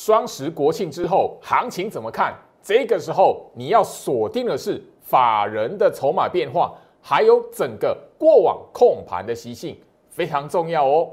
双十国庆之后行情怎么看？这个时候你要锁定的是法人的筹码变化，还有整个过往控盘的习性，非常重要哦。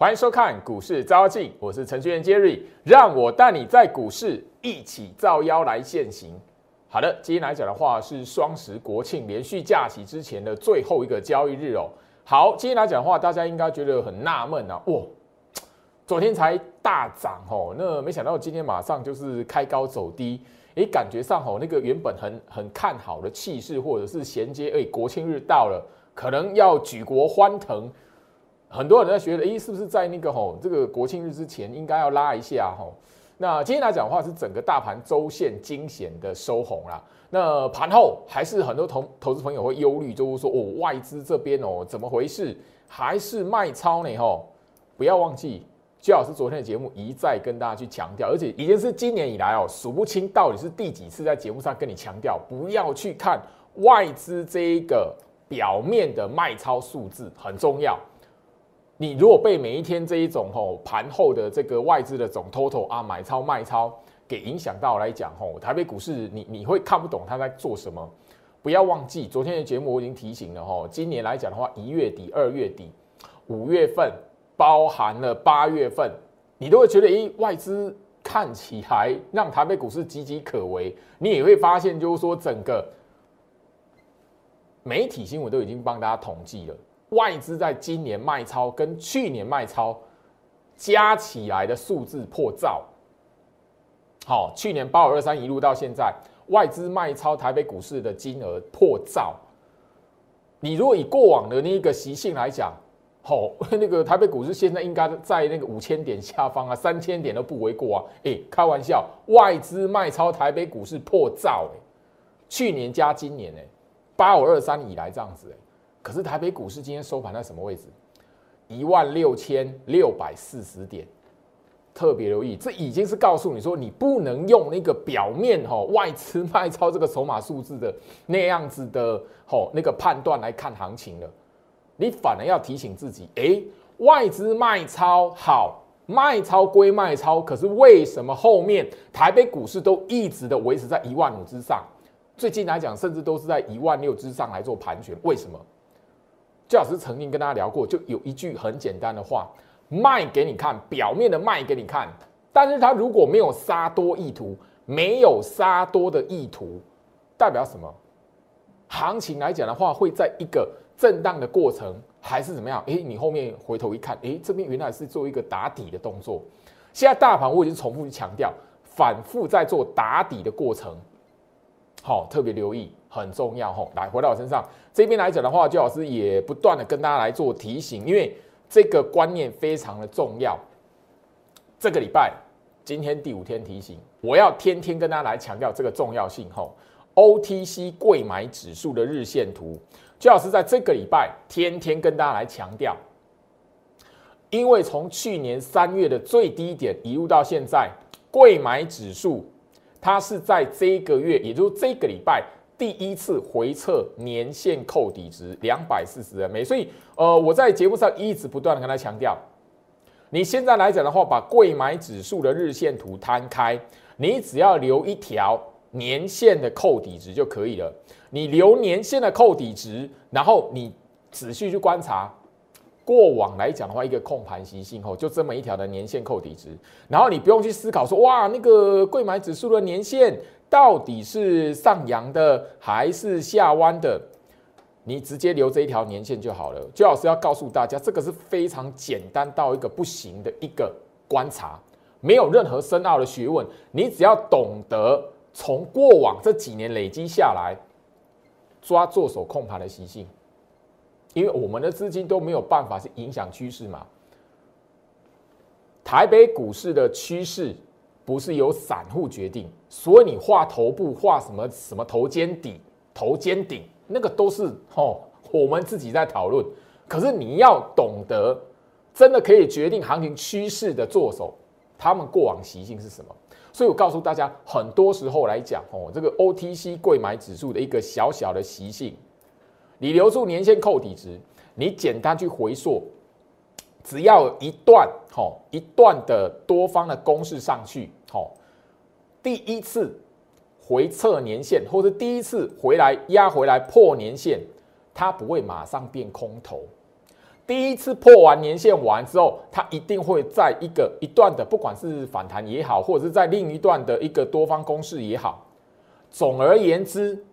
欢迎收看股市招妖镜，我是程序员 Jerry，让我带你在股市一起造妖来现行。好的，今天来讲的话是双十国庆连续假期之前的最后一个交易日哦。好，今天来讲的话，大家应该觉得很纳闷啊，哇，昨天才大涨哦，那没想到今天马上就是开高走低，诶，感觉上哦，那个原本很很看好的气势，或者是衔接，诶，国庆日到了，可能要举国欢腾。很多人在觉得，诶，是不是在那个吼这个国庆日之前应该要拉一下吼？那今天来讲的话，是整个大盘周线惊险的收红啦。那盘后还是很多投投资朋友会忧虑，就是说哦，外资这边哦怎么回事？还是卖超呢？吼，不要忘记，居老师昨天的节目一再跟大家去强调，而且已经是今年以来哦数不清到底是第几次在节目上跟你强调，不要去看外资这一个表面的卖超数字，很重要。你如果被每一天这一种吼盘后的这个外资的总 total 啊买超卖超给影响到来讲吼，台北股市你你会看不懂他在做什么。不要忘记昨天的节目我已经提醒了吼，今年来讲的话，一月底、二月底、五月份，包含了八月份，你都会觉得诶外资看起来让台北股市岌岌可危。你也会发现就是说整个媒体新闻都已经帮大家统计了。外资在今年卖超跟去年卖超加起来的数字破兆。好，去年八五二三一路到现在，外资卖超台北股市的金额破兆。你如果以过往的那个习性来讲，好，那个台北股市现在应该在那个五千点下方啊，三千点都不为过啊。哎，开玩笑，外资卖超台北股市破兆，哎，去年加今年，哎，八五二三以来这样子，哎。可是台北股市今天收盘在什么位置？一万六千六百四十点，特别留意，这已经是告诉你说，你不能用那个表面哈外资卖超这个筹码数字的那样子的吼那个判断来看行情了。你反而要提醒自己，哎，外资卖超好，卖超归卖超，可是为什么后面台北股市都一直的维持在一万五之上？最近来讲，甚至都是在一万六之上来做盘旋，为什么？教老师曾经跟大家聊过，就有一句很简单的话，卖给你看，表面的卖给你看，但是他如果没有杀多意图，没有杀多的意图，代表什么？行情来讲的话，会在一个震荡的过程，还是怎么样？诶，你后面回头一看，诶，这边原来是做一个打底的动作。现在大盘我已经重复去强调，反复在做打底的过程。好，特别留意，很重要吼。来，回到我身上这边来讲的话，周老师也不断的跟大家来做提醒，因为这个观念非常的重要。这个礼拜，今天第五天提醒，我要天天跟大家来强调这个重要性吼。OTC 贵买指数的日线图，周老师在这个礼拜天天跟大家来强调，因为从去年三月的最低点一路到现在，贵买指数。它是在这个月，也就是这个礼拜第一次回测年线扣底值两百四十 MA，所以呃，我在节目上一直不断的跟他强调，你现在来讲的话，把贵买指数的日线图摊开，你只要留一条年线的扣底值就可以了。你留年线的扣底值，然后你仔细去观察。过往来讲的话，一个控盘习性后，就这么一条的年线扣底值，然后你不用去思考说，哇，那个贵买指数的年线到底是上扬的还是下弯的，你直接留这一条年线就好了。周老师要告诉大家，这个是非常简单到一个不行的一个观察，没有任何深奥的学问，你只要懂得从过往这几年累积下来，抓做手控盘的习性。因为我们的资金都没有办法去影响趋势嘛。台北股市的趋势不是由散户决定，所以你画头部画什么什么头肩底、头肩顶，那个都是哦我们自己在讨论。可是你要懂得，真的可以决定行情趋势的做手，他们过往习性是什么？所以我告诉大家，很多时候来讲哦，这个 OTC 贵买指数的一个小小的习性，你留住年限扣底值，你简单去回溯，只要一段吼一段的多方的公式上去，吼，第一次回测年限，或者第一次回来压回来破年限，它不会马上变空头。第一次破完年限完之后，它一定会在一个一段的，不管是反弹也好，或者是在另一段的一个多方攻势也好，总而言之，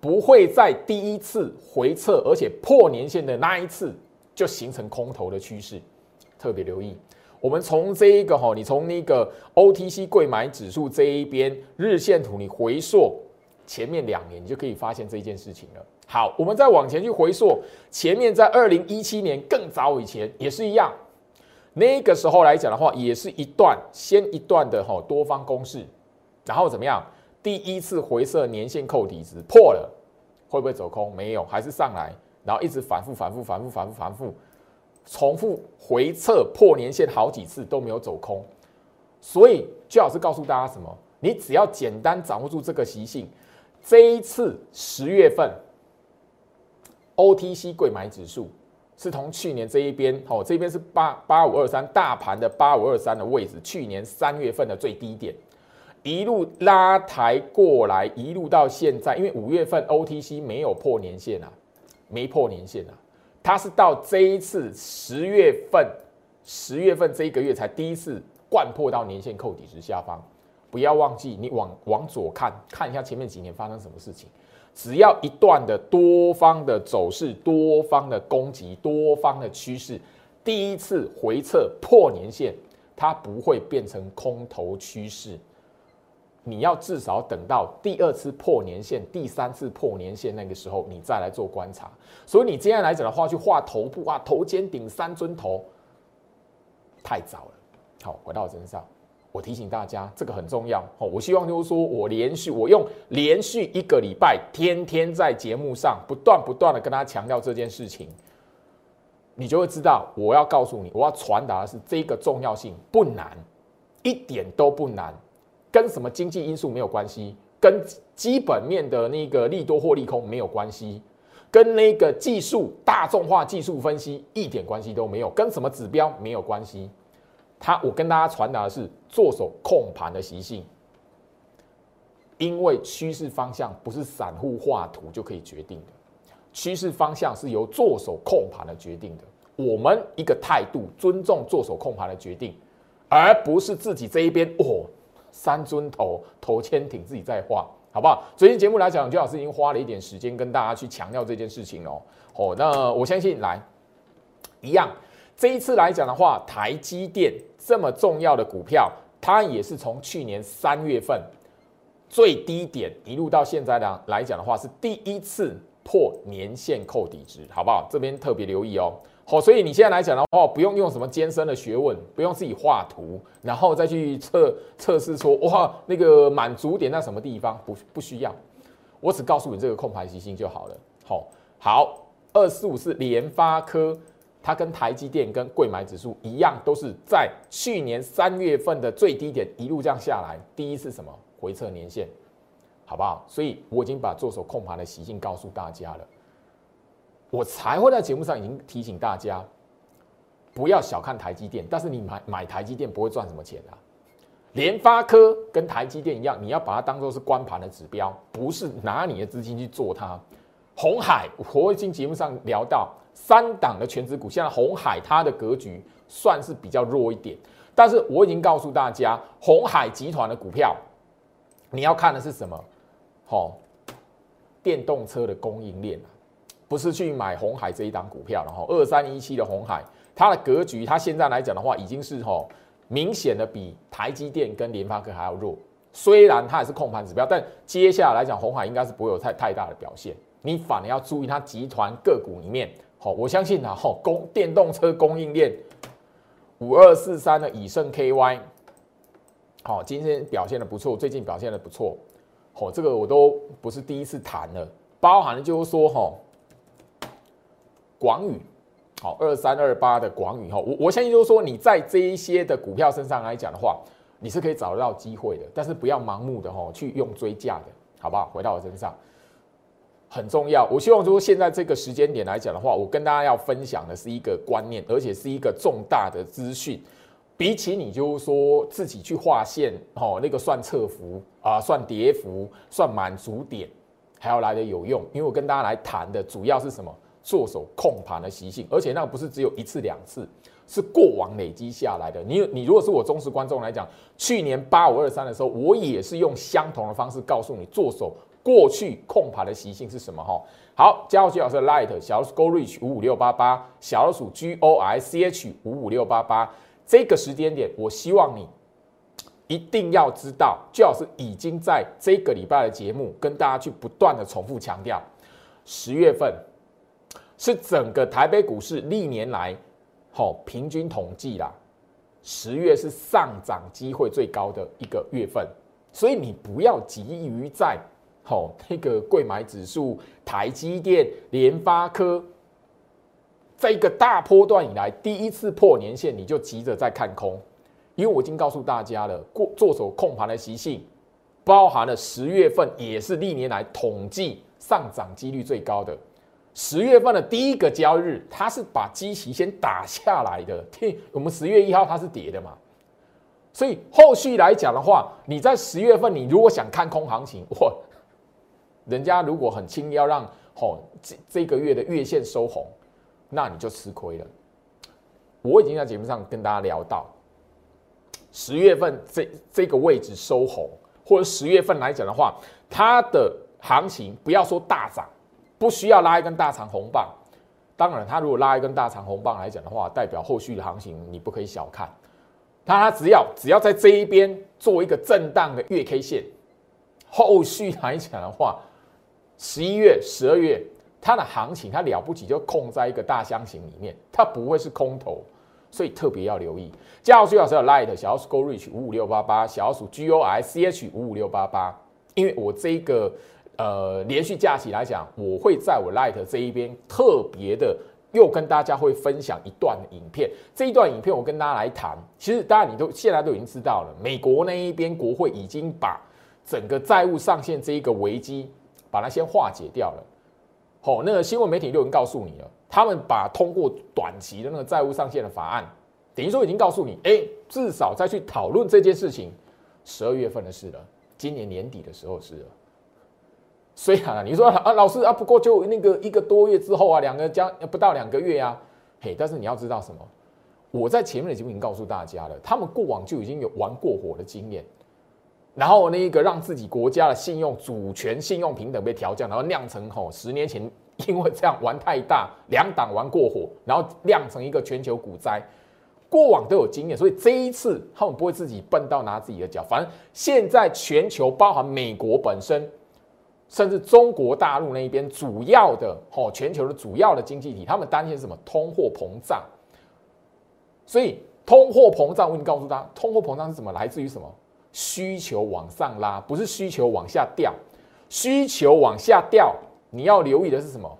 不会在第一次回撤而且破年线的那一次就形成空头的趋势。特别留意，我们从这一个哈，你从那个 OTC 贵买指数这一边日线图，你回溯前面两年，你就可以发现这一件事情了。好，我们再往前去回溯，前面在二零一七年更早以前也是一样，那个时候来讲的话，也是一段先一段的哈多方攻势，然后怎么样？第一次回撤年线扣底值破了，会不会走空？没有，还是上来，然后一直反复反复反复反复反复，重复回撤破年线好几次都没有走空，所以最好是告诉大家什么？你只要简单掌握住这个习性，这一次十月份。OTC 贵买指数是从去年这一边，哦，这边是八八五二三大盘的八五二三的位置，去年三月份的最低点，一路拉抬过来，一路到现在，因为五月份 OTC 没有破年线啊，没破年线啊，它是到这一次十月份，十月份这一个月才第一次贯破到年线扣底值下方，不要忘记，你往往左看看一下前面几年发生什么事情。只要一段的多方的走势、多方的攻击、多方的趋势，第一次回撤破年线，它不会变成空头趋势。你要至少等到第二次破年线、第三次破年线那个时候，你再来做观察。所以你接下来讲的话，去画头部啊，头肩顶三尊头，太早了。好，回到我身上。我提醒大家，这个很重要哦。我希望就是说我连续我用连续一个礼拜，天天在节目上不断不断的跟大家强调这件事情，你就会知道我要告诉你，我要传达的是这个重要性不难，一点都不难，跟什么经济因素没有关系，跟基本面的那个利多或利空没有关系，跟那个技术大众化技术分析一点关系都没有，跟什么指标没有关系。他，我跟大家传达的是做手控盘的习性，因为趋势方向不是散户画图就可以决定的，趋势方向是由做手控盘的决定的。我们一个态度，尊重做手控盘的决定，而不是自己这一边哦，三尊头头牵挺自己在画，好不好？昨天节目来讲，邱老师已经花了一点时间跟大家去强调这件事情哦。哦，那我相信来一样。这一次来讲的话，台积电这么重要的股票，它也是从去年三月份最低点一路到现在呢来讲的话，是第一次破年线扣底值，好不好？这边特别留意哦。好，所以你现在来讲的话，不用用什么艰深的学问，不用自己画图，然后再去测测试说哇那个满足点在什么地方，不不需要，我只告诉你这个控盘习性就好了。好，好，二四五是联发科。它跟台积电、跟贵买指数一样，都是在去年三月份的最低点一路这样下来，第一次什么回测年限，好不好？所以我已经把做手控盘的习性告诉大家了，我才会在节目上已经提醒大家，不要小看台积电，但是你买买台积电不会赚什么钱啊。联发科跟台积电一样，你要把它当做是光盘的指标，不是拿你的资金去做它。红海，我已经节目上聊到。三档的全指股，现在红海它的格局算是比较弱一点，但是我已经告诉大家，红海集团的股票，你要看的是什么？好，电动车的供应链，不是去买红海这一档股票然后二三一七的红海，它的格局，它现在来讲的话，已经是吼明显的比台积电跟联发科还要弱。虽然它也是控盘指标，但接下来来讲，红海应该是不会有太太大的表现。你反而要注意它集团个股里面。好，我相信啊，好供电动车供应链五二四三的以盛 KY，好，今天表现的不错，最近表现的不错，好，这个我都不是第一次谈了，包含就是说哈，广宇，好二三二八的广宇哈，我我相信就是说你在这一些的股票身上来讲的话，你是可以找得到机会的，但是不要盲目的哈去用追价的，好不好？回到我身上很重要。我希望就是现在这个时间点来讲的话，我跟大家要分享的是一个观念，而且是一个重大的资讯。比起你就是说自己去划线，哦，那个算侧幅啊，算跌幅，算满足点，还要来的有用。因为我跟大家来谈的主要是什么？做手控盘的习性，而且那个不是只有一次两次，是过往累积下来的。你你如果是我忠实观众来讲，去年八五二三的时候，我也是用相同的方式告诉你做手过去控盘的习性是什么哈。好，加入徐老师的 Light 小老鼠 Go Reach 五五六八八，小老鼠 G O I C H 五五六八八。这个时间点，我希望你一定要知道，最好是已经在这个礼拜的节目跟大家去不断的重复强调，十月份是整个台北股市历年来，好平均统计啦，十月是上涨机会最高的一个月份，所以你不要急于在好那个贵买指数、台积电、联发科。在一个大波段以来，第一次破年线，你就急着在看空，因为我已经告诉大家了，过做手控盘的习性，包含了十月份也是历年来统计上涨几率最高的。十月份的第一个交易日，它是把基期先打下来的。我们十月一号它是跌的嘛，所以后续来讲的话，你在十月份，你如果想看空行情，或人家如果很轻易要让吼这这个月的月线收红。那你就吃亏了。我已经在节目上跟大家聊到，十月份这这个位置收红，或者十月份来讲的话，它的行情不要说大涨，不需要拉一根大长红棒。当然，它如果拉一根大长红棒来讲的话，代表后续的行情你不可以小看。它只要只要在这一边做一个震荡的月 K 线，后续来讲的话，十一月、十二月。它的行情，它了不起就控在一个大箱型里面，它不会是空头，所以特别要留意。加号最好是有 Light 小鼠 Go Reach 五五六八八，小鼠 G O I C H 五五六八八。因为我这个呃连续假期来讲，我会在我 Light 这一边特别的又跟大家会分享一段影片。这一段影片我跟大家来谈，其实大家你都现在都已经知道了，美国那一边国会已经把整个债务上限这一个危机，把它先化解掉了。哦，那个新闻媒体就已经告诉你了，他们把通过短期的那个债务上限的法案，等于说已经告诉你，哎，至少再去讨论这件事情，十二月份的事了，今年年底的时候是了。虽然啊，你说啊，老师啊，不过就那个一个多月之后啊，两个将不到两个月啊，嘿，但是你要知道什么？我在前面的节目已经告诉大家了，他们过往就已经有玩过火的经验。然后那个让自己国家的信用主权、信用平等被调降，然后酿成吼十年前因为这样玩太大，两党玩过火，然后酿成一个全球股灾。过往都有经验，所以这一次他们不会自己笨到拿自己的脚。反正现在全球包含美国本身，甚至中国大陆那一边主要的哦全球的主要的经济体，他们担心什么？通货膨胀。所以通货膨胀，我已经告诉他，通货膨胀是什么？来自于什么？需求往上拉，不是需求往下掉。需求往下掉，你要留意的是什么？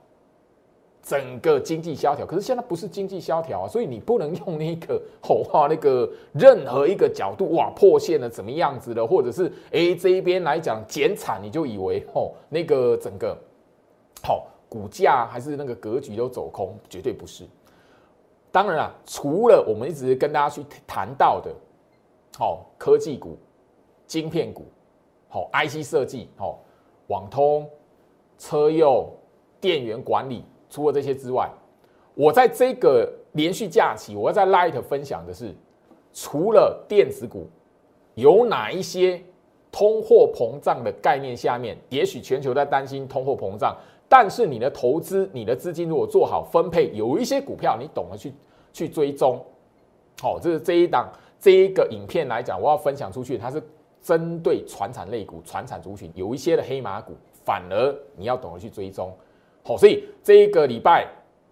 整个经济萧条。可是现在不是经济萧条啊，所以你不能用那个吼话那个任何一个角度哇破线了怎么样子的，或者是哎这一边来讲减产，你就以为吼那个整个好股价还是那个格局都走空，绝对不是。当然了，除了我们一直跟大家去谈到的，好科技股。晶片股，好，IC 设计，好，网通、车用、电源管理，除了这些之外，我在这个连续假期，我要在 Light 分享的是，除了电子股，有哪一些通货膨胀的概念下面，也许全球在担心通货膨胀，但是你的投资、你的资金如果做好分配，有一些股票你懂得去去追踪，好，这是这一档这一个影片来讲，我要分享出去，它是。针对传产类股、传产族群，有一些的黑马股，反而你要懂得去追踪。好，所以这一个礼拜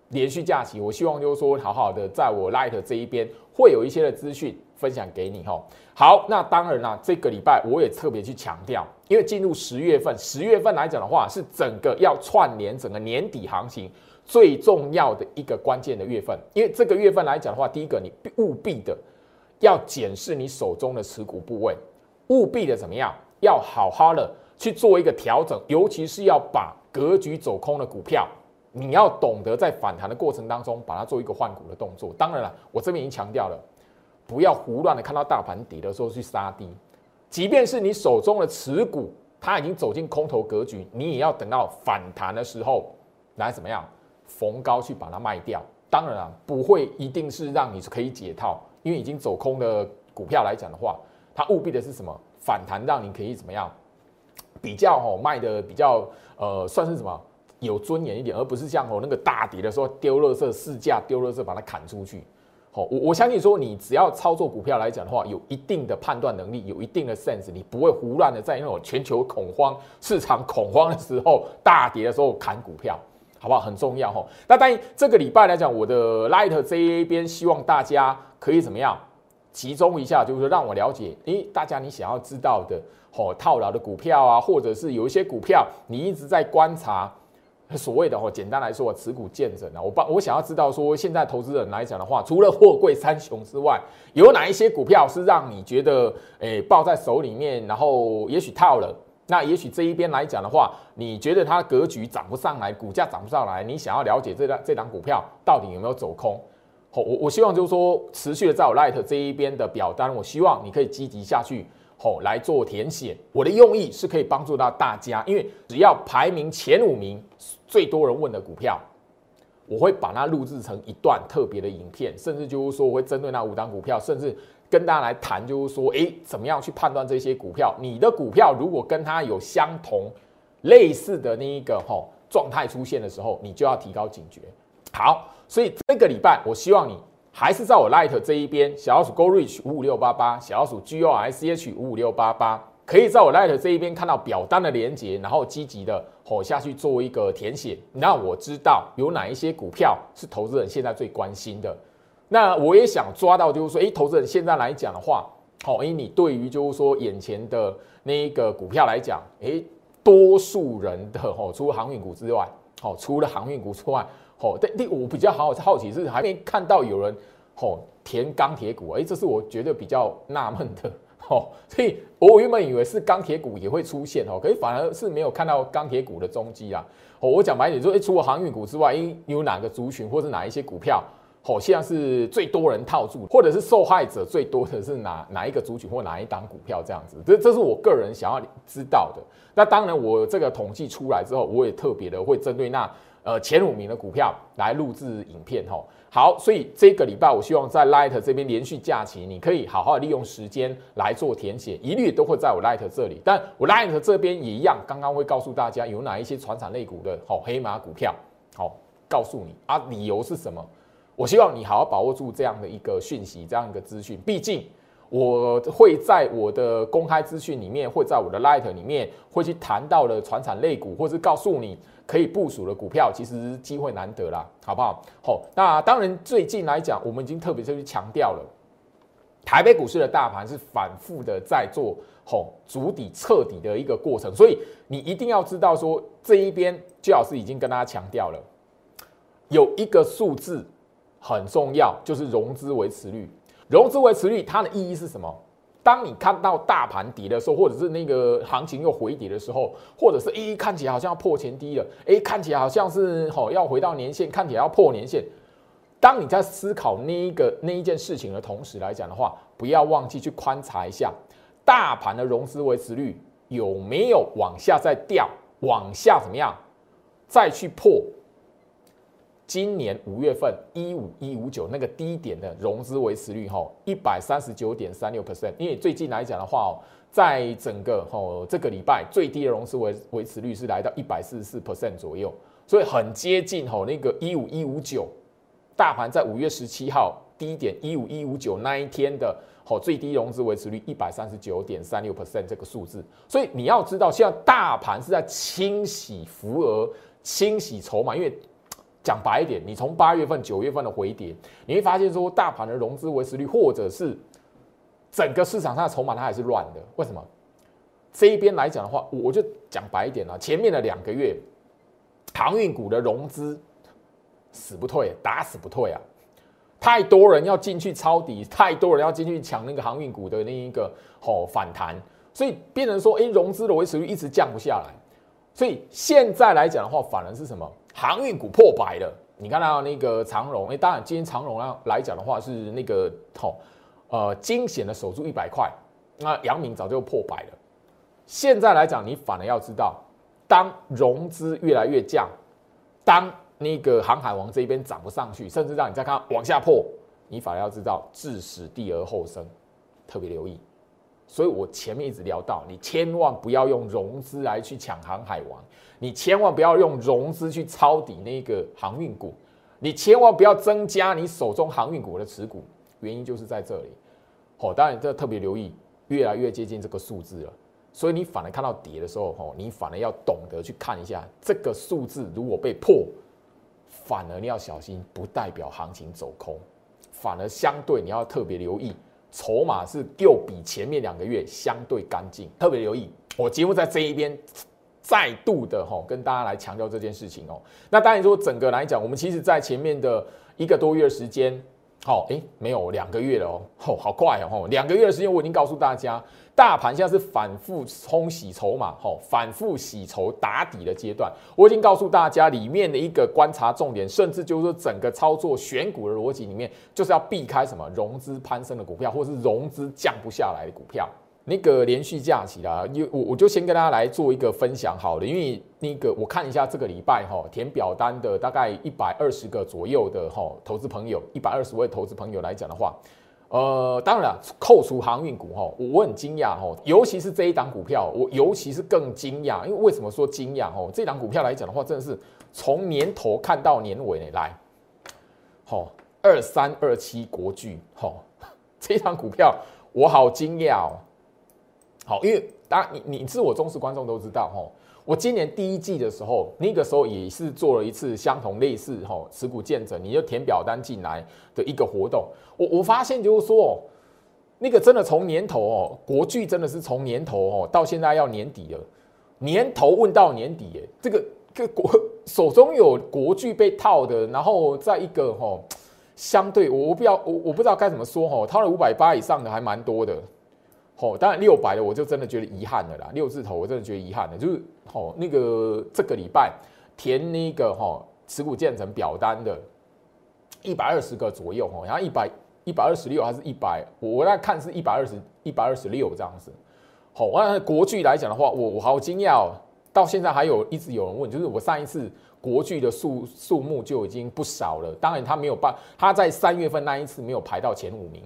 连续假期，我希望就是说，好好的在我 Light 这一边会有一些的资讯分享给你。哈，好，那当然啦，这个礼拜我也特别去强调，因为进入十月份，十月份来讲的话，是整个要串联整个年底行情最重要的一个关键的月份。因为这个月份来讲的话，第一个你务必的。要检视你手中的持股部位，务必的怎么样？要好好的去做一个调整，尤其是要把格局走空的股票，你要懂得在反弹的过程当中，把它做一个换股的动作。当然了，我这边已经强调了，不要胡乱的看到大盘底的时候去杀低，即便是你手中的持股，它已经走进空头格局，你也要等到反弹的时候来怎么样逢高去把它卖掉。当然了，不会一定是让你可以解套，因为已经走空的股票来讲的话，它务必的是什么？反弹让你可以怎么样？比较哦卖的比较呃算是什么有尊严一点，而不是像哦那个大跌的时候丢垃圾市价丢垃圾把它砍出去。好，我我相信说你只要操作股票来讲的话，有一定的判断能力，有一定的 sense，你不会胡乱的在那种全球恐慌、市场恐慌的时候大跌的时候砍股票，好不好？很重要哈。那当然这个礼拜来讲，我的 Light 这一边希望大家可以怎么样？集中一下，就是让我了解，诶，大家你想要知道的，哦，套牢的股票啊，或者是有一些股票你一直在观察，所谓的哦，简单来说，持股见证啊，我帮我想要知道说，现在投资人来讲的话，除了货柜三雄之外，有哪一些股票是让你觉得，诶，抱在手里面，然后也许套了，那也许这一边来讲的话，你觉得它格局涨不上来，股价涨不上来，你想要了解这档这档股票到底有没有走空？我我希望就是说，持续的在我 Light 这一边的表单，我希望你可以积极下去，吼来做填写。我的用意是可以帮助到大家，因为只要排名前五名最多人问的股票，我会把它录制成一段特别的影片，甚至就是说我会针对那五档股票，甚至跟大家来谈，就是说，诶，怎么样去判断这些股票？你的股票如果跟它有相同类似的那一个吼状态出现的时候，你就要提高警觉。好。所以这个礼拜，我希望你还是在我 Light 这一边，小老鼠 Go Reach 五五六八八，小老鼠 G O I C H 五五六八八，可以在我 Light 这一边看到表单的连接，然后积极的吼下去做一个填写，让我知道有哪一些股票是投资人现在最关心的。那我也想抓到，就是说，诶，投资人现在来讲的话，好，诶，你对于就是说眼前的那一个股票来讲，诶，多数人的吼，除了航运股之外，好，除了航运股之外。哦，但第我比较好好奇是还没看到有人哦填钢铁股，哎，这是我觉得比较纳闷的哦。所以我原本以为是钢铁股也会出现哦，可是反而是没有看到钢铁股的踪迹啊。哦，我讲白点说，哎，除了航运股之外，哎，有哪个族群或是哪一些股票，哦，现在是最多人套住，或者是受害者最多的是哪哪一个族群或哪一档股票这样子？这这是我个人想要知道的。那当然，我这个统计出来之后，我也特别的会针对那。呃，前五名的股票来录制影片吼，好，所以这个礼拜我希望在 Light 这边连续假期，你可以好好利用时间来做填写，一律都会在我 Light 这里，但我 Light 这边也一样，刚刚会告诉大家有哪一些传产类股的好黑马股票，好，告诉你啊，理由是什么？我希望你好好把握住这样的一个讯息，这样一个资讯，毕竟我会在我的公开资讯里面，会在我的 Light 里面会去谈到的传产类股，或是告诉你。可以部署的股票，其实机会难得啦，好不好？好，那当然最近来讲，我们已经特别去强调了，台北股市的大盘是反复的在做吼足底彻底的一个过程，所以你一定要知道说这一边，最老师已经跟大家强调了，有一个数字很重要，就是融资维持率。融资维持率它的意义是什么？当你看到大盘底的时候，或者是那个行情又回跌的时候，或者是诶看起来好像要破前低了，诶看起来好像是吼要回到年线，看起来要破年线。当你在思考那一个那一件事情的同时来讲的话，不要忘记去观察一下大盘的融资维持率有没有往下再掉，往下怎么样再去破。今年五月份一五一五九那个低点的融资维持率哈一百三十九点三六 percent，因为最近来讲的话哦，在整个哈这个礼拜最低的融资维维持率是来到一百四十四 percent 左右，所以很接近吼那个一五一五九，大盘在五月十七号低点一五一五九那一天的哈最低融资维持率一百三十九点三六 percent 这个数字，所以你要知道现在大盘是在清洗浮额、清洗筹码，因为。讲白一点，你从八月份、九月份的回跌，你会发现说，大盘的融资维持率，或者是整个市场上的筹码，它还是乱的。为什么？这一边来讲的话，我就讲白一点了。前面的两个月，航运股的融资死不退，打死不退啊！太多人要进去抄底，太多人要进去抢那个航运股的那一个吼反弹，所以变成说，哎，融资的维持率一直降不下来。所以现在来讲的话，反而是什么？航运股破百了。你看到那个长荣，哎，当然今天长荣啊来讲的话是那个吼，呃，惊险的守住一百块。那阳明早就破百了。现在来讲，你反而要知道，当融资越来越降，当那个航海王这边涨不上去，甚至让你再看往下破，你反而要知道，置死地而后生，特别留意。所以我前面一直聊到，你千万不要用融资来去抢航海王，你千万不要用融资去抄底那个航运股，你千万不要增加你手中航运股的持股，原因就是在这里。好，当然这特别留意，越来越接近这个数字了。所以你反而看到跌的时候，吼，你反而要懂得去看一下这个数字，如果被破。反而你要小心，不代表行情走空，反而相对你要特别留意，筹码是又比前面两个月相对干净，特别留意。我节目在这一边再度的哈跟大家来强调这件事情哦。那当然说整个来讲，我们其实在前面的一个多月时间。好，哎，没有两个月了哦，吼，好快哦，两个月的时间我已经告诉大家，大盘现在是反复冲洗筹码，吼，反复洗筹打底的阶段。我已经告诉大家里面的一个观察重点，甚至就是说整个操作选股的逻辑里面，就是要避开什么融资攀升的股票，或是融资降不下来的股票。那个连续假期啦，因我我就先跟大家来做一个分享好了，因为那个我看一下这个礼拜哈填表单的大概一百二十个左右的哈投资朋友，一百二十位投资朋友来讲的话，呃，当然了，扣除航运股哈，我很惊讶哈，尤其是这一档股票，我尤其是更惊讶，因为为什么说惊讶哦？这档股票来讲的话，真的是从年头看到年尾呢来，好二三二七国巨，好 这档股票我好惊讶哦。好，因为当然你你是我忠实观众都知道哈，我今年第一季的时候，那个时候也是做了一次相同类似哈持股见证，你就填表单进来的一个活动。我我发现就是说，那个真的从年头哦，国巨真的是从年头哦到现在要年底了，年头问到年底，哎，这个个国手中有国巨被套的，然后在一个哈相对我我不要我我不知道该怎么说哈，套了五百八以上的还蛮多的。哦，当然六百的我就真的觉得遗憾了啦，六字头我真的觉得遗憾的，就是哦那个这个礼拜填那个哈持股建成表单的，一百二十个左右哈，然后一百一百二十六还是一百，我在看是一百二十一百二十六这样子。好，那国剧来讲的话，我我好惊讶哦，到现在还有一直有人问，就是我上一次国剧的数数目就已经不少了，当然他没有办，他在三月份那一次没有排到前五名。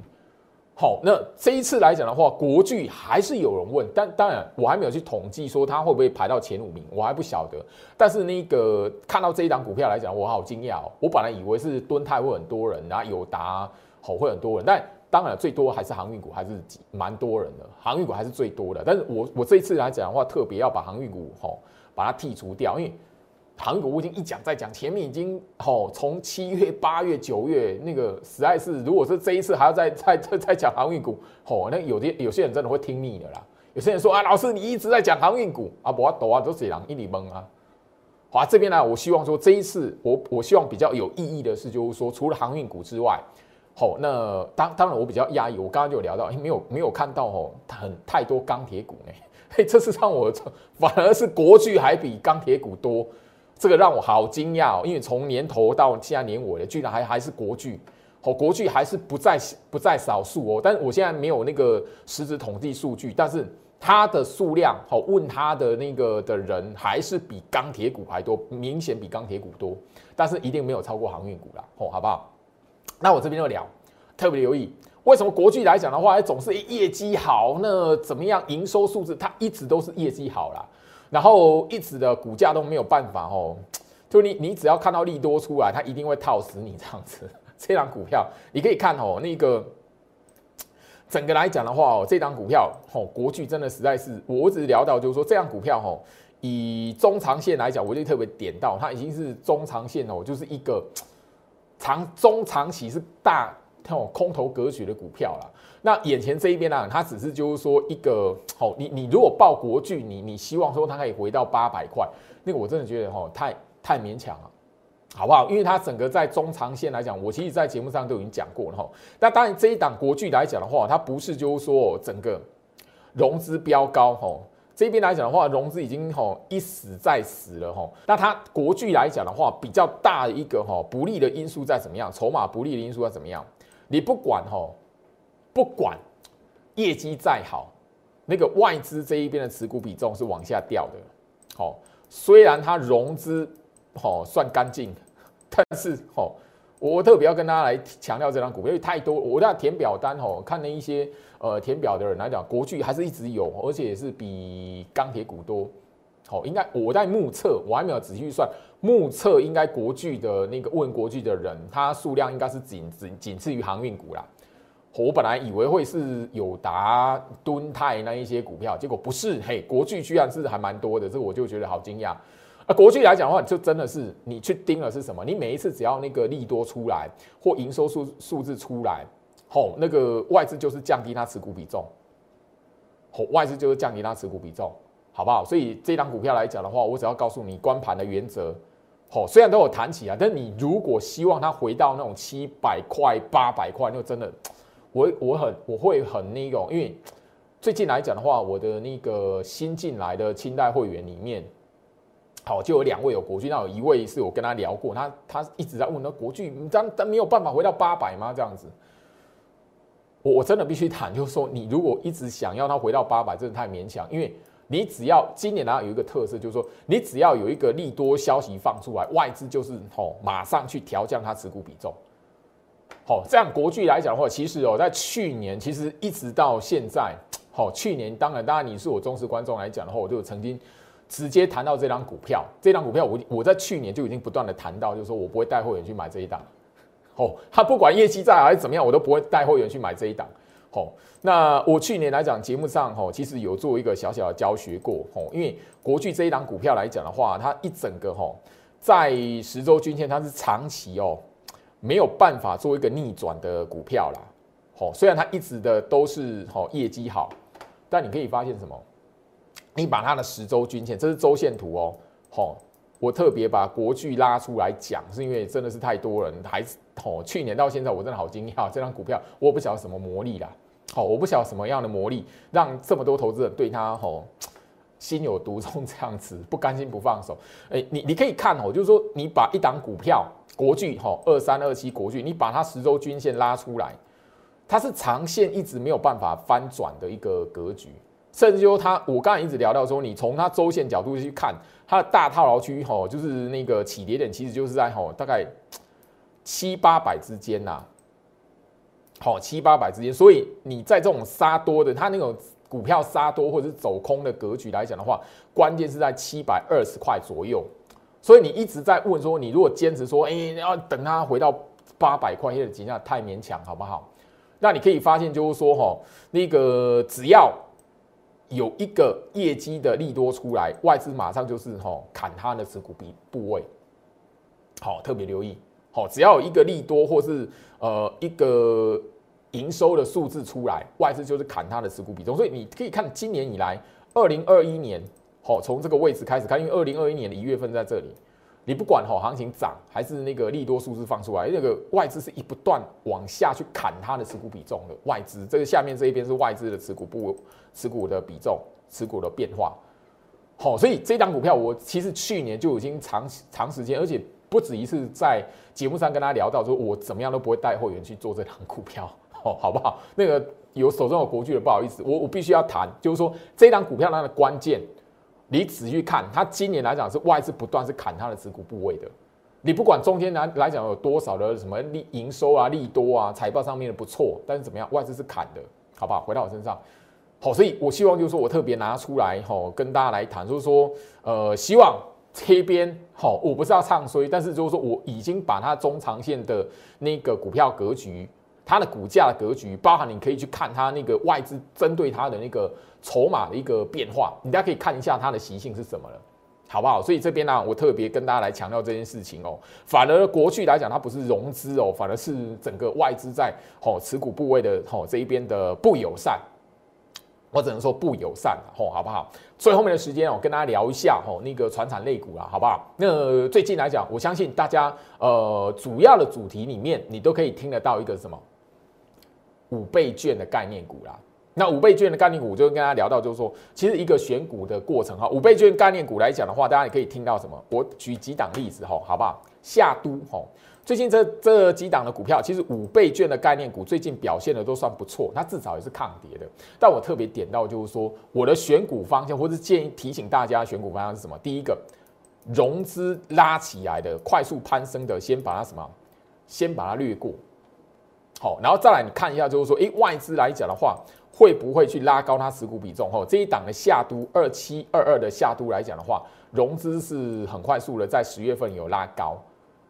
好，那这一次来讲的话，国巨还是有人问，但当然我还没有去统计说它会不会排到前五名，我还不晓得。但是那个看到这一档股票来讲，我好惊讶哦！我本来以为是敦泰会很多人，然后友达好会很多人，但当然最多还是航运股，还是蛮多人的，航运股还是最多的。但是我我这一次来讲的话，特别要把航运股吼把它剔除掉，因为。航股我已经一讲再讲，前面已经吼从七月、八月、九月那个实在是，如果是这一次还要再 再再再讲航运股，吼，那有些有些人真的会听腻的啦。有些人说啊，老师你一直在讲航运股啊，不啊抖啊都是人一里懵啊。好，这边呢，我希望说这一次我我希望比较有意义的是，就是说除了航运股之外，好，那当当然我比较压抑，我刚刚就聊到，哎，没有没有看到吼很太多钢铁股呢，嘿，这是让我反而是国巨还比钢铁股多。这个让我好惊讶哦，因为从年头到现在年尾的，居然还还是国剧，哦，国剧还是不在不在少数哦。但是我现在没有那个实质统计数据，但是它的数量，哦，问它的那个的人还是比钢铁股还多，明显比钢铁股多，但是一定没有超过航运股啦，哦，好不好？那我这边就聊，特别留意，为什么国剧来讲的话，总是业绩好，那怎么样？营收数字它一直都是业绩好啦。然后一直的股价都没有办法哦，就你你只要看到利多出来，它一定会套死你这样子。这档股票你可以看哦，那个整个来讲的话哦，这档股票哦，国巨真的实在是，我只是聊到就是说，这样股票哦，以中长线来讲，我就特别点到，它已经是中长线哦，就是一个长中长期是大那种空头格局的股票了。那眼前这一边呢，它只是就是说一个，好，你你如果报国剧，你你希望说它可以回到八百块，那个我真的觉得哈，太太勉强了，好不好？因为它整个在中长线来讲，我其实在节目上都已经讲过了哈。那当然这一档国巨来讲的话，它不是就是说整个融资飙高哈。这边来讲的话，融资已经吼一死再死了吼。那它国巨来讲的话，比较大的一个吼不利的因素在怎么样？筹码不利的因素在怎么样？你不管吼，不管业绩再好，那个外资这一边的持股比重是往下掉的。好，虽然它融资好算干净，但是吼。我特别要跟大家来强调这张股票，因为太多，我在填表单吼，看了一些呃填表的人来讲，国巨还是一直有，而且是比钢铁股多。好，应该我在目测，我还没有仔细算，目测应该国巨的那个问国巨的人，他数量应该是仅仅仅次于航运股啦。我本来以为会是友达、敦泰那一些股票，结果不是，嘿，国巨居然是还蛮多的，这我就觉得好惊讶。啊国际来讲的话，就真的是你去盯了是什么？你每一次只要那个利多出来或营收数数字出来，吼，那个外资就是降低它持股比重，吼，外资就是降低它持股比重，好不好？所以这张股票来讲的话，我只要告诉你关盘的原则，吼，虽然都有谈起啊，但你如果希望它回到那种七百块、八百块，那真的，我我很我会很那种，因为最近来讲的话，我的那个新进来的清代会员里面。好，就有两位有国巨，那有一位是我跟他聊过，他他一直在问，那国巨，咱咱没有办法回到八百吗？这样子，我我真的必须谈，就是说，你如果一直想要他回到八百，真的太勉强，因为你只要今年呢有一个特色，就是说，你只要有一个利多消息放出来，外资就是吼马上去调降它持股比重。好，这样国巨来讲的话，其实哦，在去年其实一直到现在，好，去年当然当然你是我忠实观众来讲的话，我就曾经。直接谈到这张股票，这张股票我我在去年就已经不断的谈到，就是说我不会带会员去买这一档，哦，他不管业绩再好还是怎么样，我都不会带会员去买这一档，哦，那我去年来讲节目上，哦，其实有做一个小小的教学过，哦，因为国巨这一档股票来讲的话，它一整个，哦，在十周均线它是长期哦没有办法做一个逆转的股票啦，哦，虽然它一直的都是哦业绩好，但你可以发现什么？你把它的十周均线，这是周线图哦，好，我特别把国巨拉出来讲，是因为真的是太多人，还是哦，去年到现在我真的好惊讶，这张股票我不晓得什么魔力啦，好，我不晓得什么样的魔力让这么多投资人对它吼心有独钟这样子，不甘心不放手。哎，你你可以看哦，就是说你把一档股票国巨吼二三二七国巨，你把它十周均线拉出来，它是长线一直没有办法翻转的一个格局。甚至说它，我刚才一直聊到说，你从它周线角度去看，它的大套牢区吼，就是那个起跌点，其实就是在吼大概七八百之间呐，好七八百之间。所以你在这种杀多的，它那种股票杀多或者是走空的格局来讲的话，关键是在七百二十块左右。所以你一直在问说，你如果坚持说，哎，要等它回到八百块，有点急，那太勉强，好不好？那你可以发现就是说，哈，那个只要有一个业绩的利多出来，外资马上就是吼砍它的持股比部位，好特别留意，好只要有一个利多或是呃一个营收的数字出来，外资就是砍它的持股比重。所以你可以看今年以来，二零二一年，好从这个位置开始看，因为二零二一年的一月份在这里。你不管哈，行情涨还是那个利多数字放出来，那个外资是一不断往下去砍它的持股比重的外资，这个下面这一边是外资的持股部持股的比重持股的变化。好，所以这档股票我其实去年就已经长长时间，而且不止一次在节目上跟大家聊到，说我怎么样都不会带会员去做这档股票，好，好不好？那个有手中有国巨的不好意思，我我必须要谈，就是说这档股票它的关键。你仔细看，它今年来讲是外资不断是砍它的持股部位的。你不管中间来来讲有多少的什么利营收啊、利多啊、财报上面的不错，但是怎么样，外资是砍的，好不好？回到我身上，好，所以我希望就是说我特别拿出来吼，跟大家来谈，就是说，呃，希望这边好，我不是要唱衰，但是就是说我已经把它中长线的那个股票格局。它的股价的格局，包含你可以去看它那个外资针对它的那个筹码的一个变化，你大家可以看一下它的习性是什么了，好不好？所以这边呢，我特别跟大家来强调这件事情哦。反而国去来讲，它不是融资哦，反而是整个外资在哦持股部位的哦这一边的不友善。我只能说不友善吼，好不好？最后面的时间，我跟大家聊一下吼，那个船产类股啦，好不好？那最近来讲，我相信大家呃主要的主题里面，你都可以听得到一个什么五倍券的概念股啦。那五倍券的概念股，就跟大家聊到，就是说，其实一个选股的过程哈，五倍券概念股来讲的话，大家也可以听到什么？我举几档例子哈，好不好？夏都吼。最近这这几档的股票，其实五倍券的概念股最近表现的都算不错，它至少也是抗跌的。但我特别点到就是说，我的选股方向，或是建议提醒大家选股方向是什么？第一个，融资拉起来的、快速攀升的，先把它什么？先把它略过。好，然后再来你看一下，就是说，诶，外资来讲的话，会不会去拉高它持股比重？吼，这一档的下都二七二二的下都来讲的话，融资是很快速的，在十月份有拉高。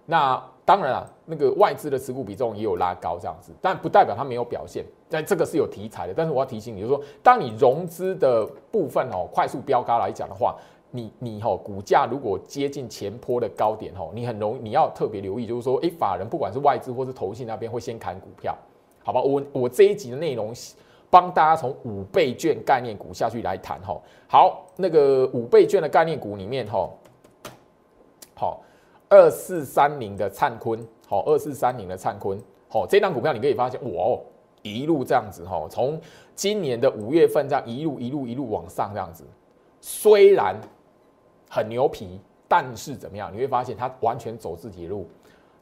那当然了，那个外资的持股比重也有拉高这样子，但不代表它没有表现。但这个是有题材的，但是我要提醒你，就是说，当你融资的部分哦快速飙高来讲的话，你你吼股价如果接近前坡的高点吼，你很容易你要特别留意，就是说，诶，法人不管是外资或是投信那边会先砍股票，好吧？我我这一集的内容帮大家从五倍券概念股下去来谈吼。好，那个五倍券的概念股里面吼，好。二四三零的灿坤，好，二四三零的灿坤，好，这张股票你可以发现，哇哦，一路这样子，吼，从今年的五月份这样一路一路一路往上这样子，虽然很牛皮，但是怎么样？你会发现它完全走自己的路。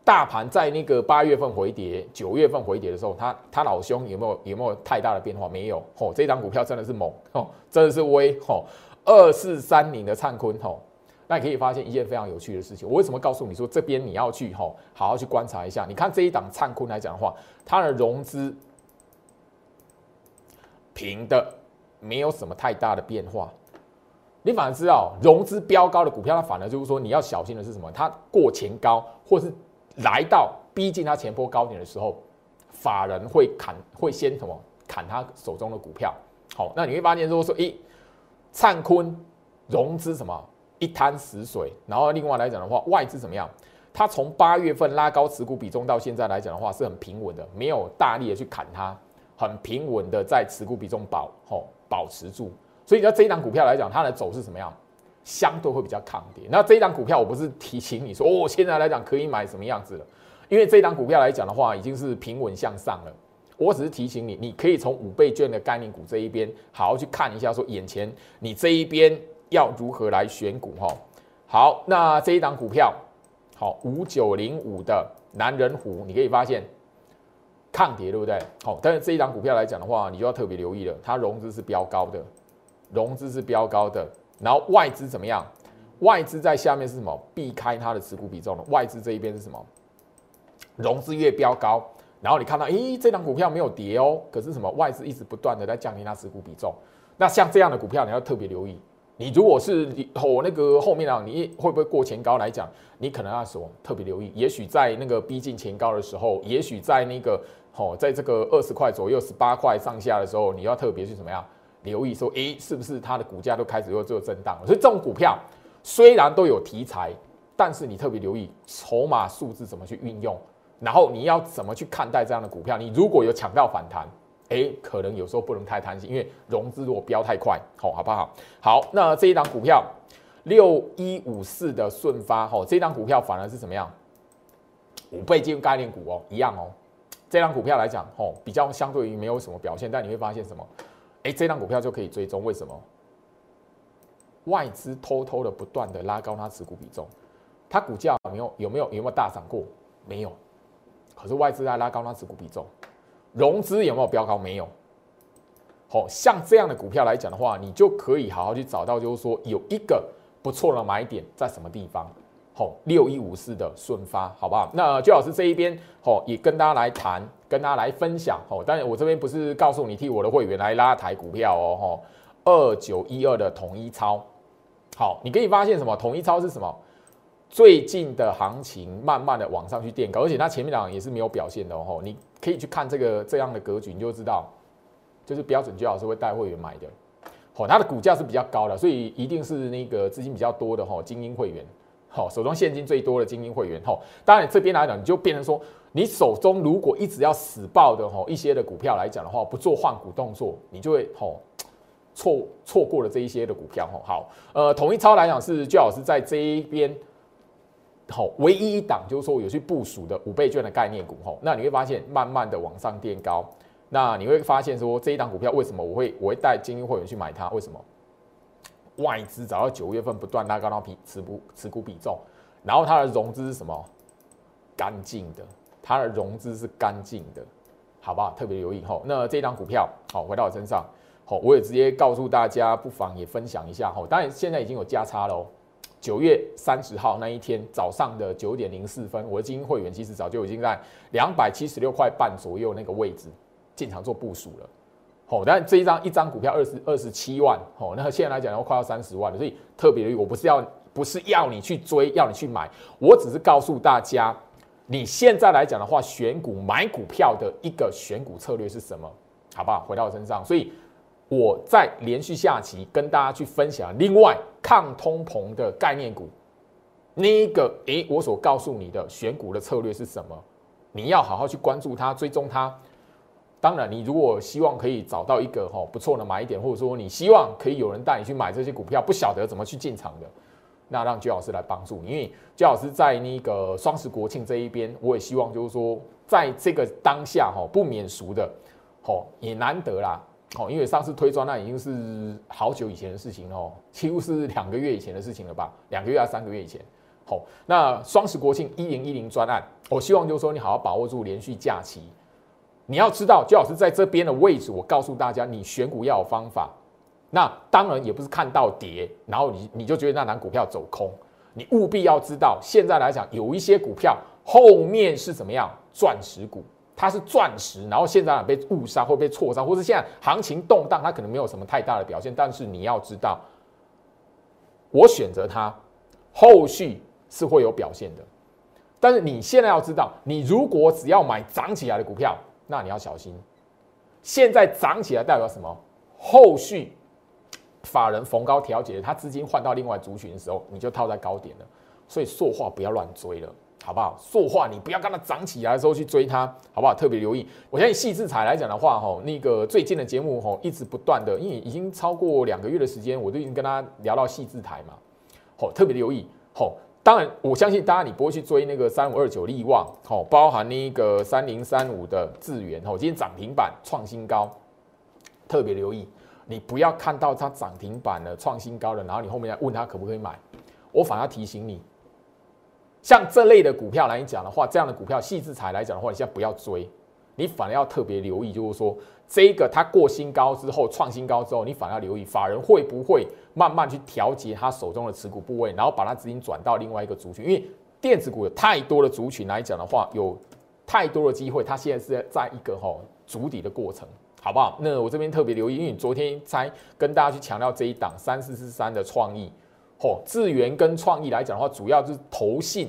大盘在那个八月份回跌，九月份回跌的时候，它它老兄有没有有没有太大的变化？没有，吼，这张股票真的是猛，吼，真的是威，吼，二四三零的灿坤，吼。那你可以发现一件非常有趣的事情。我为什么告诉你说这边你要去吼，好好去观察一下？你看这一档灿坤来讲的话，它的融资平的，没有什么太大的变化。你反而知道，融资飙高的股票，它反而就是说你要小心的是什么？它过前高，或是来到逼近它前波高点的时候，法人会砍，会先什么砍他手中的股票。好，那你会发现说说，诶，灿坤融资什么？一滩死水，然后另外来讲的话，外资怎么样？它从八月份拉高持股比重到现在来讲的话，是很平稳的，没有大力的去砍它，很平稳的在持股比重保吼保持住。所以，在这一档股票来讲，它的走是什么样？相对会比较抗跌。那这一档股票，我不是提醒你说哦，现在来讲可以买什么样子了？因为这一档股票来讲的话，已经是平稳向上了。我只是提醒你，你可以从五倍券的概念股这一边好好去看一下，说眼前你这一边。要如何来选股哈？好，那这一档股票，好五九零五的男人虎，你可以发现抗跌对不对？好，但是这一档股票来讲的话，你就要特别留意了，它融资是标高的，融资是标高的，然后外资怎么样？外资在下面是什么？避开它的持股比重的外资这一边是什么？融资越标高，然后你看到，诶，这档股票没有跌哦，可是什么？外资一直不断的在降低它持股比重，那像这样的股票，你要特别留意。你如果是你我那个后面啊，你会不会过前高来讲？你可能要说特别留意，也许在那个逼近前高的时候，也许在那个哦，在这个二十块左右、十八块上下的时候，你要特别去怎么样留意？说诶，是不是它的股价都开始又做震荡了？所以这种股票虽然都有题材，但是你特别留意筹码数字怎么去运用，然后你要怎么去看待这样的股票？你如果有抢到反弹。哎，可能有时候不能太贪心，因为融资如果飙太快，好，好不好？好，那这一档股票六一五四的顺发，哈，这档股票反而是怎么样？五倍金概念股哦，一样哦。这档股票来讲，哦，比较相对于没有什么表现，但你会发现什么？哎，这档股票就可以追踪，为什么？外资偷偷的不断的拉高它持股比重，它股价有没有有没有有没有大涨过？没有，可是外资在拉高它持股比重。融资有没有飙高？没有。好像这样的股票来讲的话，你就可以好好去找到，就是说有一个不错的买点在什么地方。好，六一五四的顺发，好不好？那周老师这一边，好也跟大家来谈，跟大家来分享。哦，但是我这边不是告诉你替我的会员来拉抬股票哦。哈，二九一二的统一超，好，你可以发现什么？统一超是什么？最近的行情慢慢的往上去垫高，而且它前面两也是没有表现的哦。你可以去看这个这样的格局，你就知道，就是标准最好是会带会员买的。好，它的股价是比较高的，所以一定是那个资金比较多的哈精英会员，好，手中现金最多的精英会员。吼，当然这边来讲，你就变成说，你手中如果一直要死爆的吼一些的股票来讲的话，不做换股动作，你就会吼错错过了这一些的股票吼。好，呃，统一超来讲是最好是在这一边，好，唯一一档就是说有去部署的五倍券的概念股吼。那你会发现慢慢的往上垫高，那你会发现说这一档股票为什么我会我会带精英会员去买它？为什么？外资早到九月份不断拉高到比持股持股比重，然后它的融资是什么？干净的，它的融资是干净的。好不好？特别留意吼。那这张股票好，回到我身上，好，我也直接告诉大家，不妨也分享一下吼。当然现在已经有加差喽。九月三十号那一天早上的九点零四分，我的精英会员其实早就已经在两百七十六块半左右那个位置进场做部署了。好，但这一张一张股票二十二十七万，好，那现在来讲要快要三十万了，所以特别留意，我不是要不是要你去追，要你去买，我只是告诉大家。你现在来讲的话，选股买股票的一个选股策略是什么？好不好？回到我身上，所以我在连续下期跟大家去分享另外抗通膨的概念股，那个诶，我所告诉你的选股的策略是什么？你要好好去关注它，追踪它。当然，你如果希望可以找到一个哈不错的买点，或者说你希望可以有人带你去买这些股票，不晓得怎么去进场的。那让焦老师来帮助你，因为焦老师在那个双十国庆这一边，我也希望就是说，在这个当下哈，不免俗的，哦，也难得啦，哦，因为上次推专那已经是好久以前的事情哦，几乎是两个月以前的事情了吧，两个月还是三个月以前，好，那双十国庆一零一零专案，我希望就是说你好好把握住连续假期，你要知道焦老师在这边的位置，我告诉大家，你选股要有方法。那当然也不是看到跌，然后你你就觉得那档股票走空，你务必要知道，现在来讲有一些股票后面是怎么样钻石股，它是钻石，然后现在被误杀或被错杀，或是现在行情动荡，它可能没有什么太大的表现，但是你要知道，我选择它，后续是会有表现的，但是你现在要知道，你如果只要买涨起来的股票，那你要小心，现在涨起来代表什么？后续。法人逢高调节，他资金换到另外族群的时候，你就套在高点了。所以塑化不要乱追了，好不好？塑化你不要看它涨起来的时候去追它，好不好？特别留意。我相信细制材来讲的话，吼，那个最近的节目吼，一直不断的，因为已经超过两个月的时间，我都已经跟他聊到细制材嘛，吼，特别留意。吼，当然我相信大家你不会去追那个三五二九利旺，吼，包含那个三零三五的智源，吼，今天涨停板创新高，特别留意。你不要看到它涨停板了、创新高了，然后你后面来问他可不可以买，我反而提醒你，像这类的股票来讲的话，这样的股票细致才来讲的话，你现在不要追，你反而要特别留意，就是说这个它过新高之后、创新高之后，你反而要留意法人会不会慢慢去调节他手中的持股部位，然后把它资金转到另外一个族群，因为电子股有太多的族群来讲的话，有太多的机会，它现在是在一个哈筑底的过程。好不好？那我这边特别留意，因为昨天才跟大家去强调这一档三四四三的创意，嚯，智源跟创意来讲的话，主要就是投信，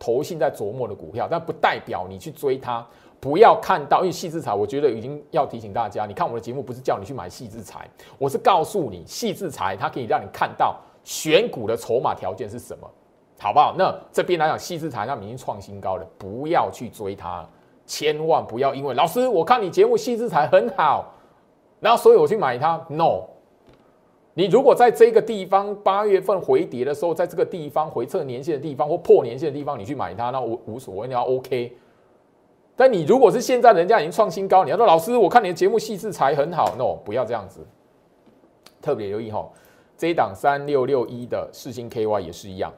投信在琢磨的股票，但不代表你去追它，不要看到，因为细制材，我觉得已经要提醒大家，你看我的节目不是叫你去买细制材，我是告诉你细制材它可以让你看到选股的筹码条件是什么，好不好？那这边来讲细制材它已经创新高了，不要去追它。千万不要因为老师，我看你节目细致才很好，然后所以我去买它。No，你如果在这个地方八月份回跌的时候，在这个地方回测年线的地方或破年线的地方，你去买它，那无无所谓，你要 OK。但你如果是现在人家已经创新高，你要说老师，我看你的节目细致才很好，No，不要这样子。特别留意哈，这一档三六六一的四星 KY 也是一样。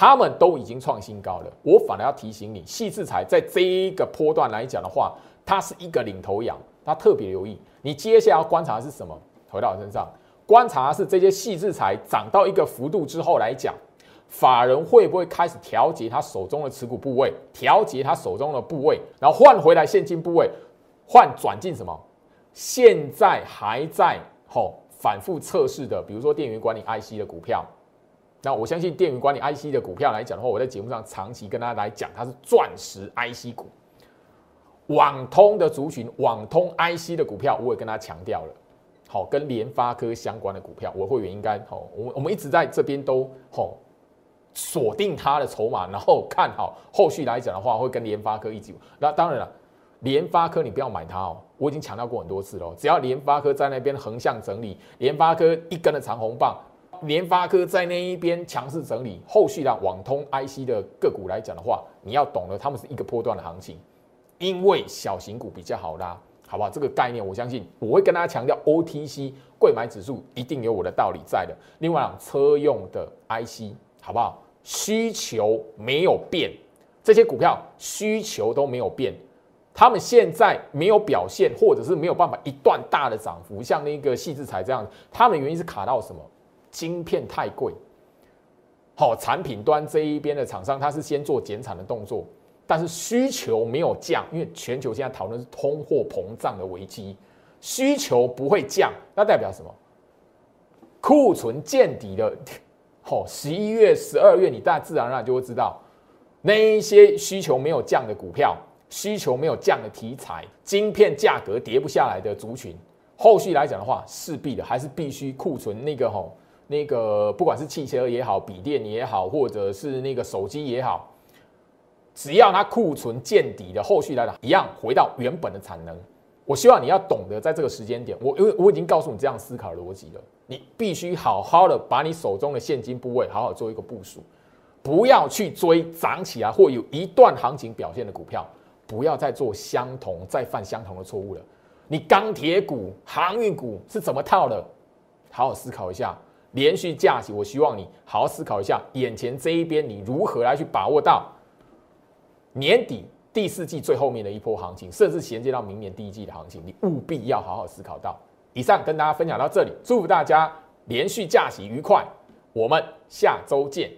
他们都已经创新高了，我反而要提醒你，细制材在这一个波段来讲的话，它是一个领头羊，它特别留意。你接下来要观察的是什么？回到我身上，观察的是这些细制材涨到一个幅度之后来讲，法人会不会开始调节他手中的持股部位，调节他手中的部位，然后换回来现金部位，换转进什么？现在还在吼反复测试的，比如说电源管理 IC 的股票。那我相信电源管理 IC 的股票来讲的话，我在节目上长期跟大家来讲，它是钻石 IC 股。网通的族群，网通 IC 的股票，我也跟他强调了。好，跟联发科相关的股票，我会员应该好，我我们一直在这边都好锁定它的筹码，然后看好后续来讲的话，会跟联发科一起。那当然了，联发科你不要买它哦，我已经强调过很多次了，只要联发科在那边横向整理，联发科一根的长红棒，联发科在那一边强势整理，后续的网通 IC 的个股来讲的话，你要懂得他们是一个波段的行情，因为小型股比较好拉。好不好？这个概念，我相信我会跟大家强调，OTC 贵买指数一定有我的道理在的。另外，车用的 IC，好不好？需求没有变，这些股票需求都没有变，他们现在没有表现，或者是没有办法一段大的涨幅，像那个细制材这样，他们原因是卡到什么？晶片太贵。好，产品端这一边的厂商，他是先做减产的动作。但是需求没有降，因为全球现在讨论是通货膨胀的危机，需求不会降，那代表什么？库存见底的，哦，十一月、十二月，你大自然而然就会知道，那一些需求没有降的股票，需求没有降的题材，晶片价格跌不下来的族群，后续来讲的话，势必的还是必须库存那个吼，那个不管是汽车也好，笔电也好，或者是那个手机也好。只要它库存见底的后续来讲，一样回到原本的产能。我希望你要懂得在这个时间点，我因为我已经告诉你这样思考逻辑了，你必须好好的把你手中的现金部位好好做一个部署，不要去追涨起来或有一段行情表现的股票，不要再做相同再犯相同的错误了。你钢铁股、航运股是怎么套的？好好思考一下。连续假期，我希望你好好思考一下，眼前这一边你如何来去把握到。年底第四季最后面的一波行情，甚至衔接到明年第一季的行情，你务必要好好思考到。以上跟大家分享到这里，祝福大家连续假期愉快，我们下周见。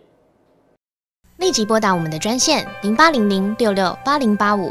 立即拨打我们的专线零八零零六六八零八五。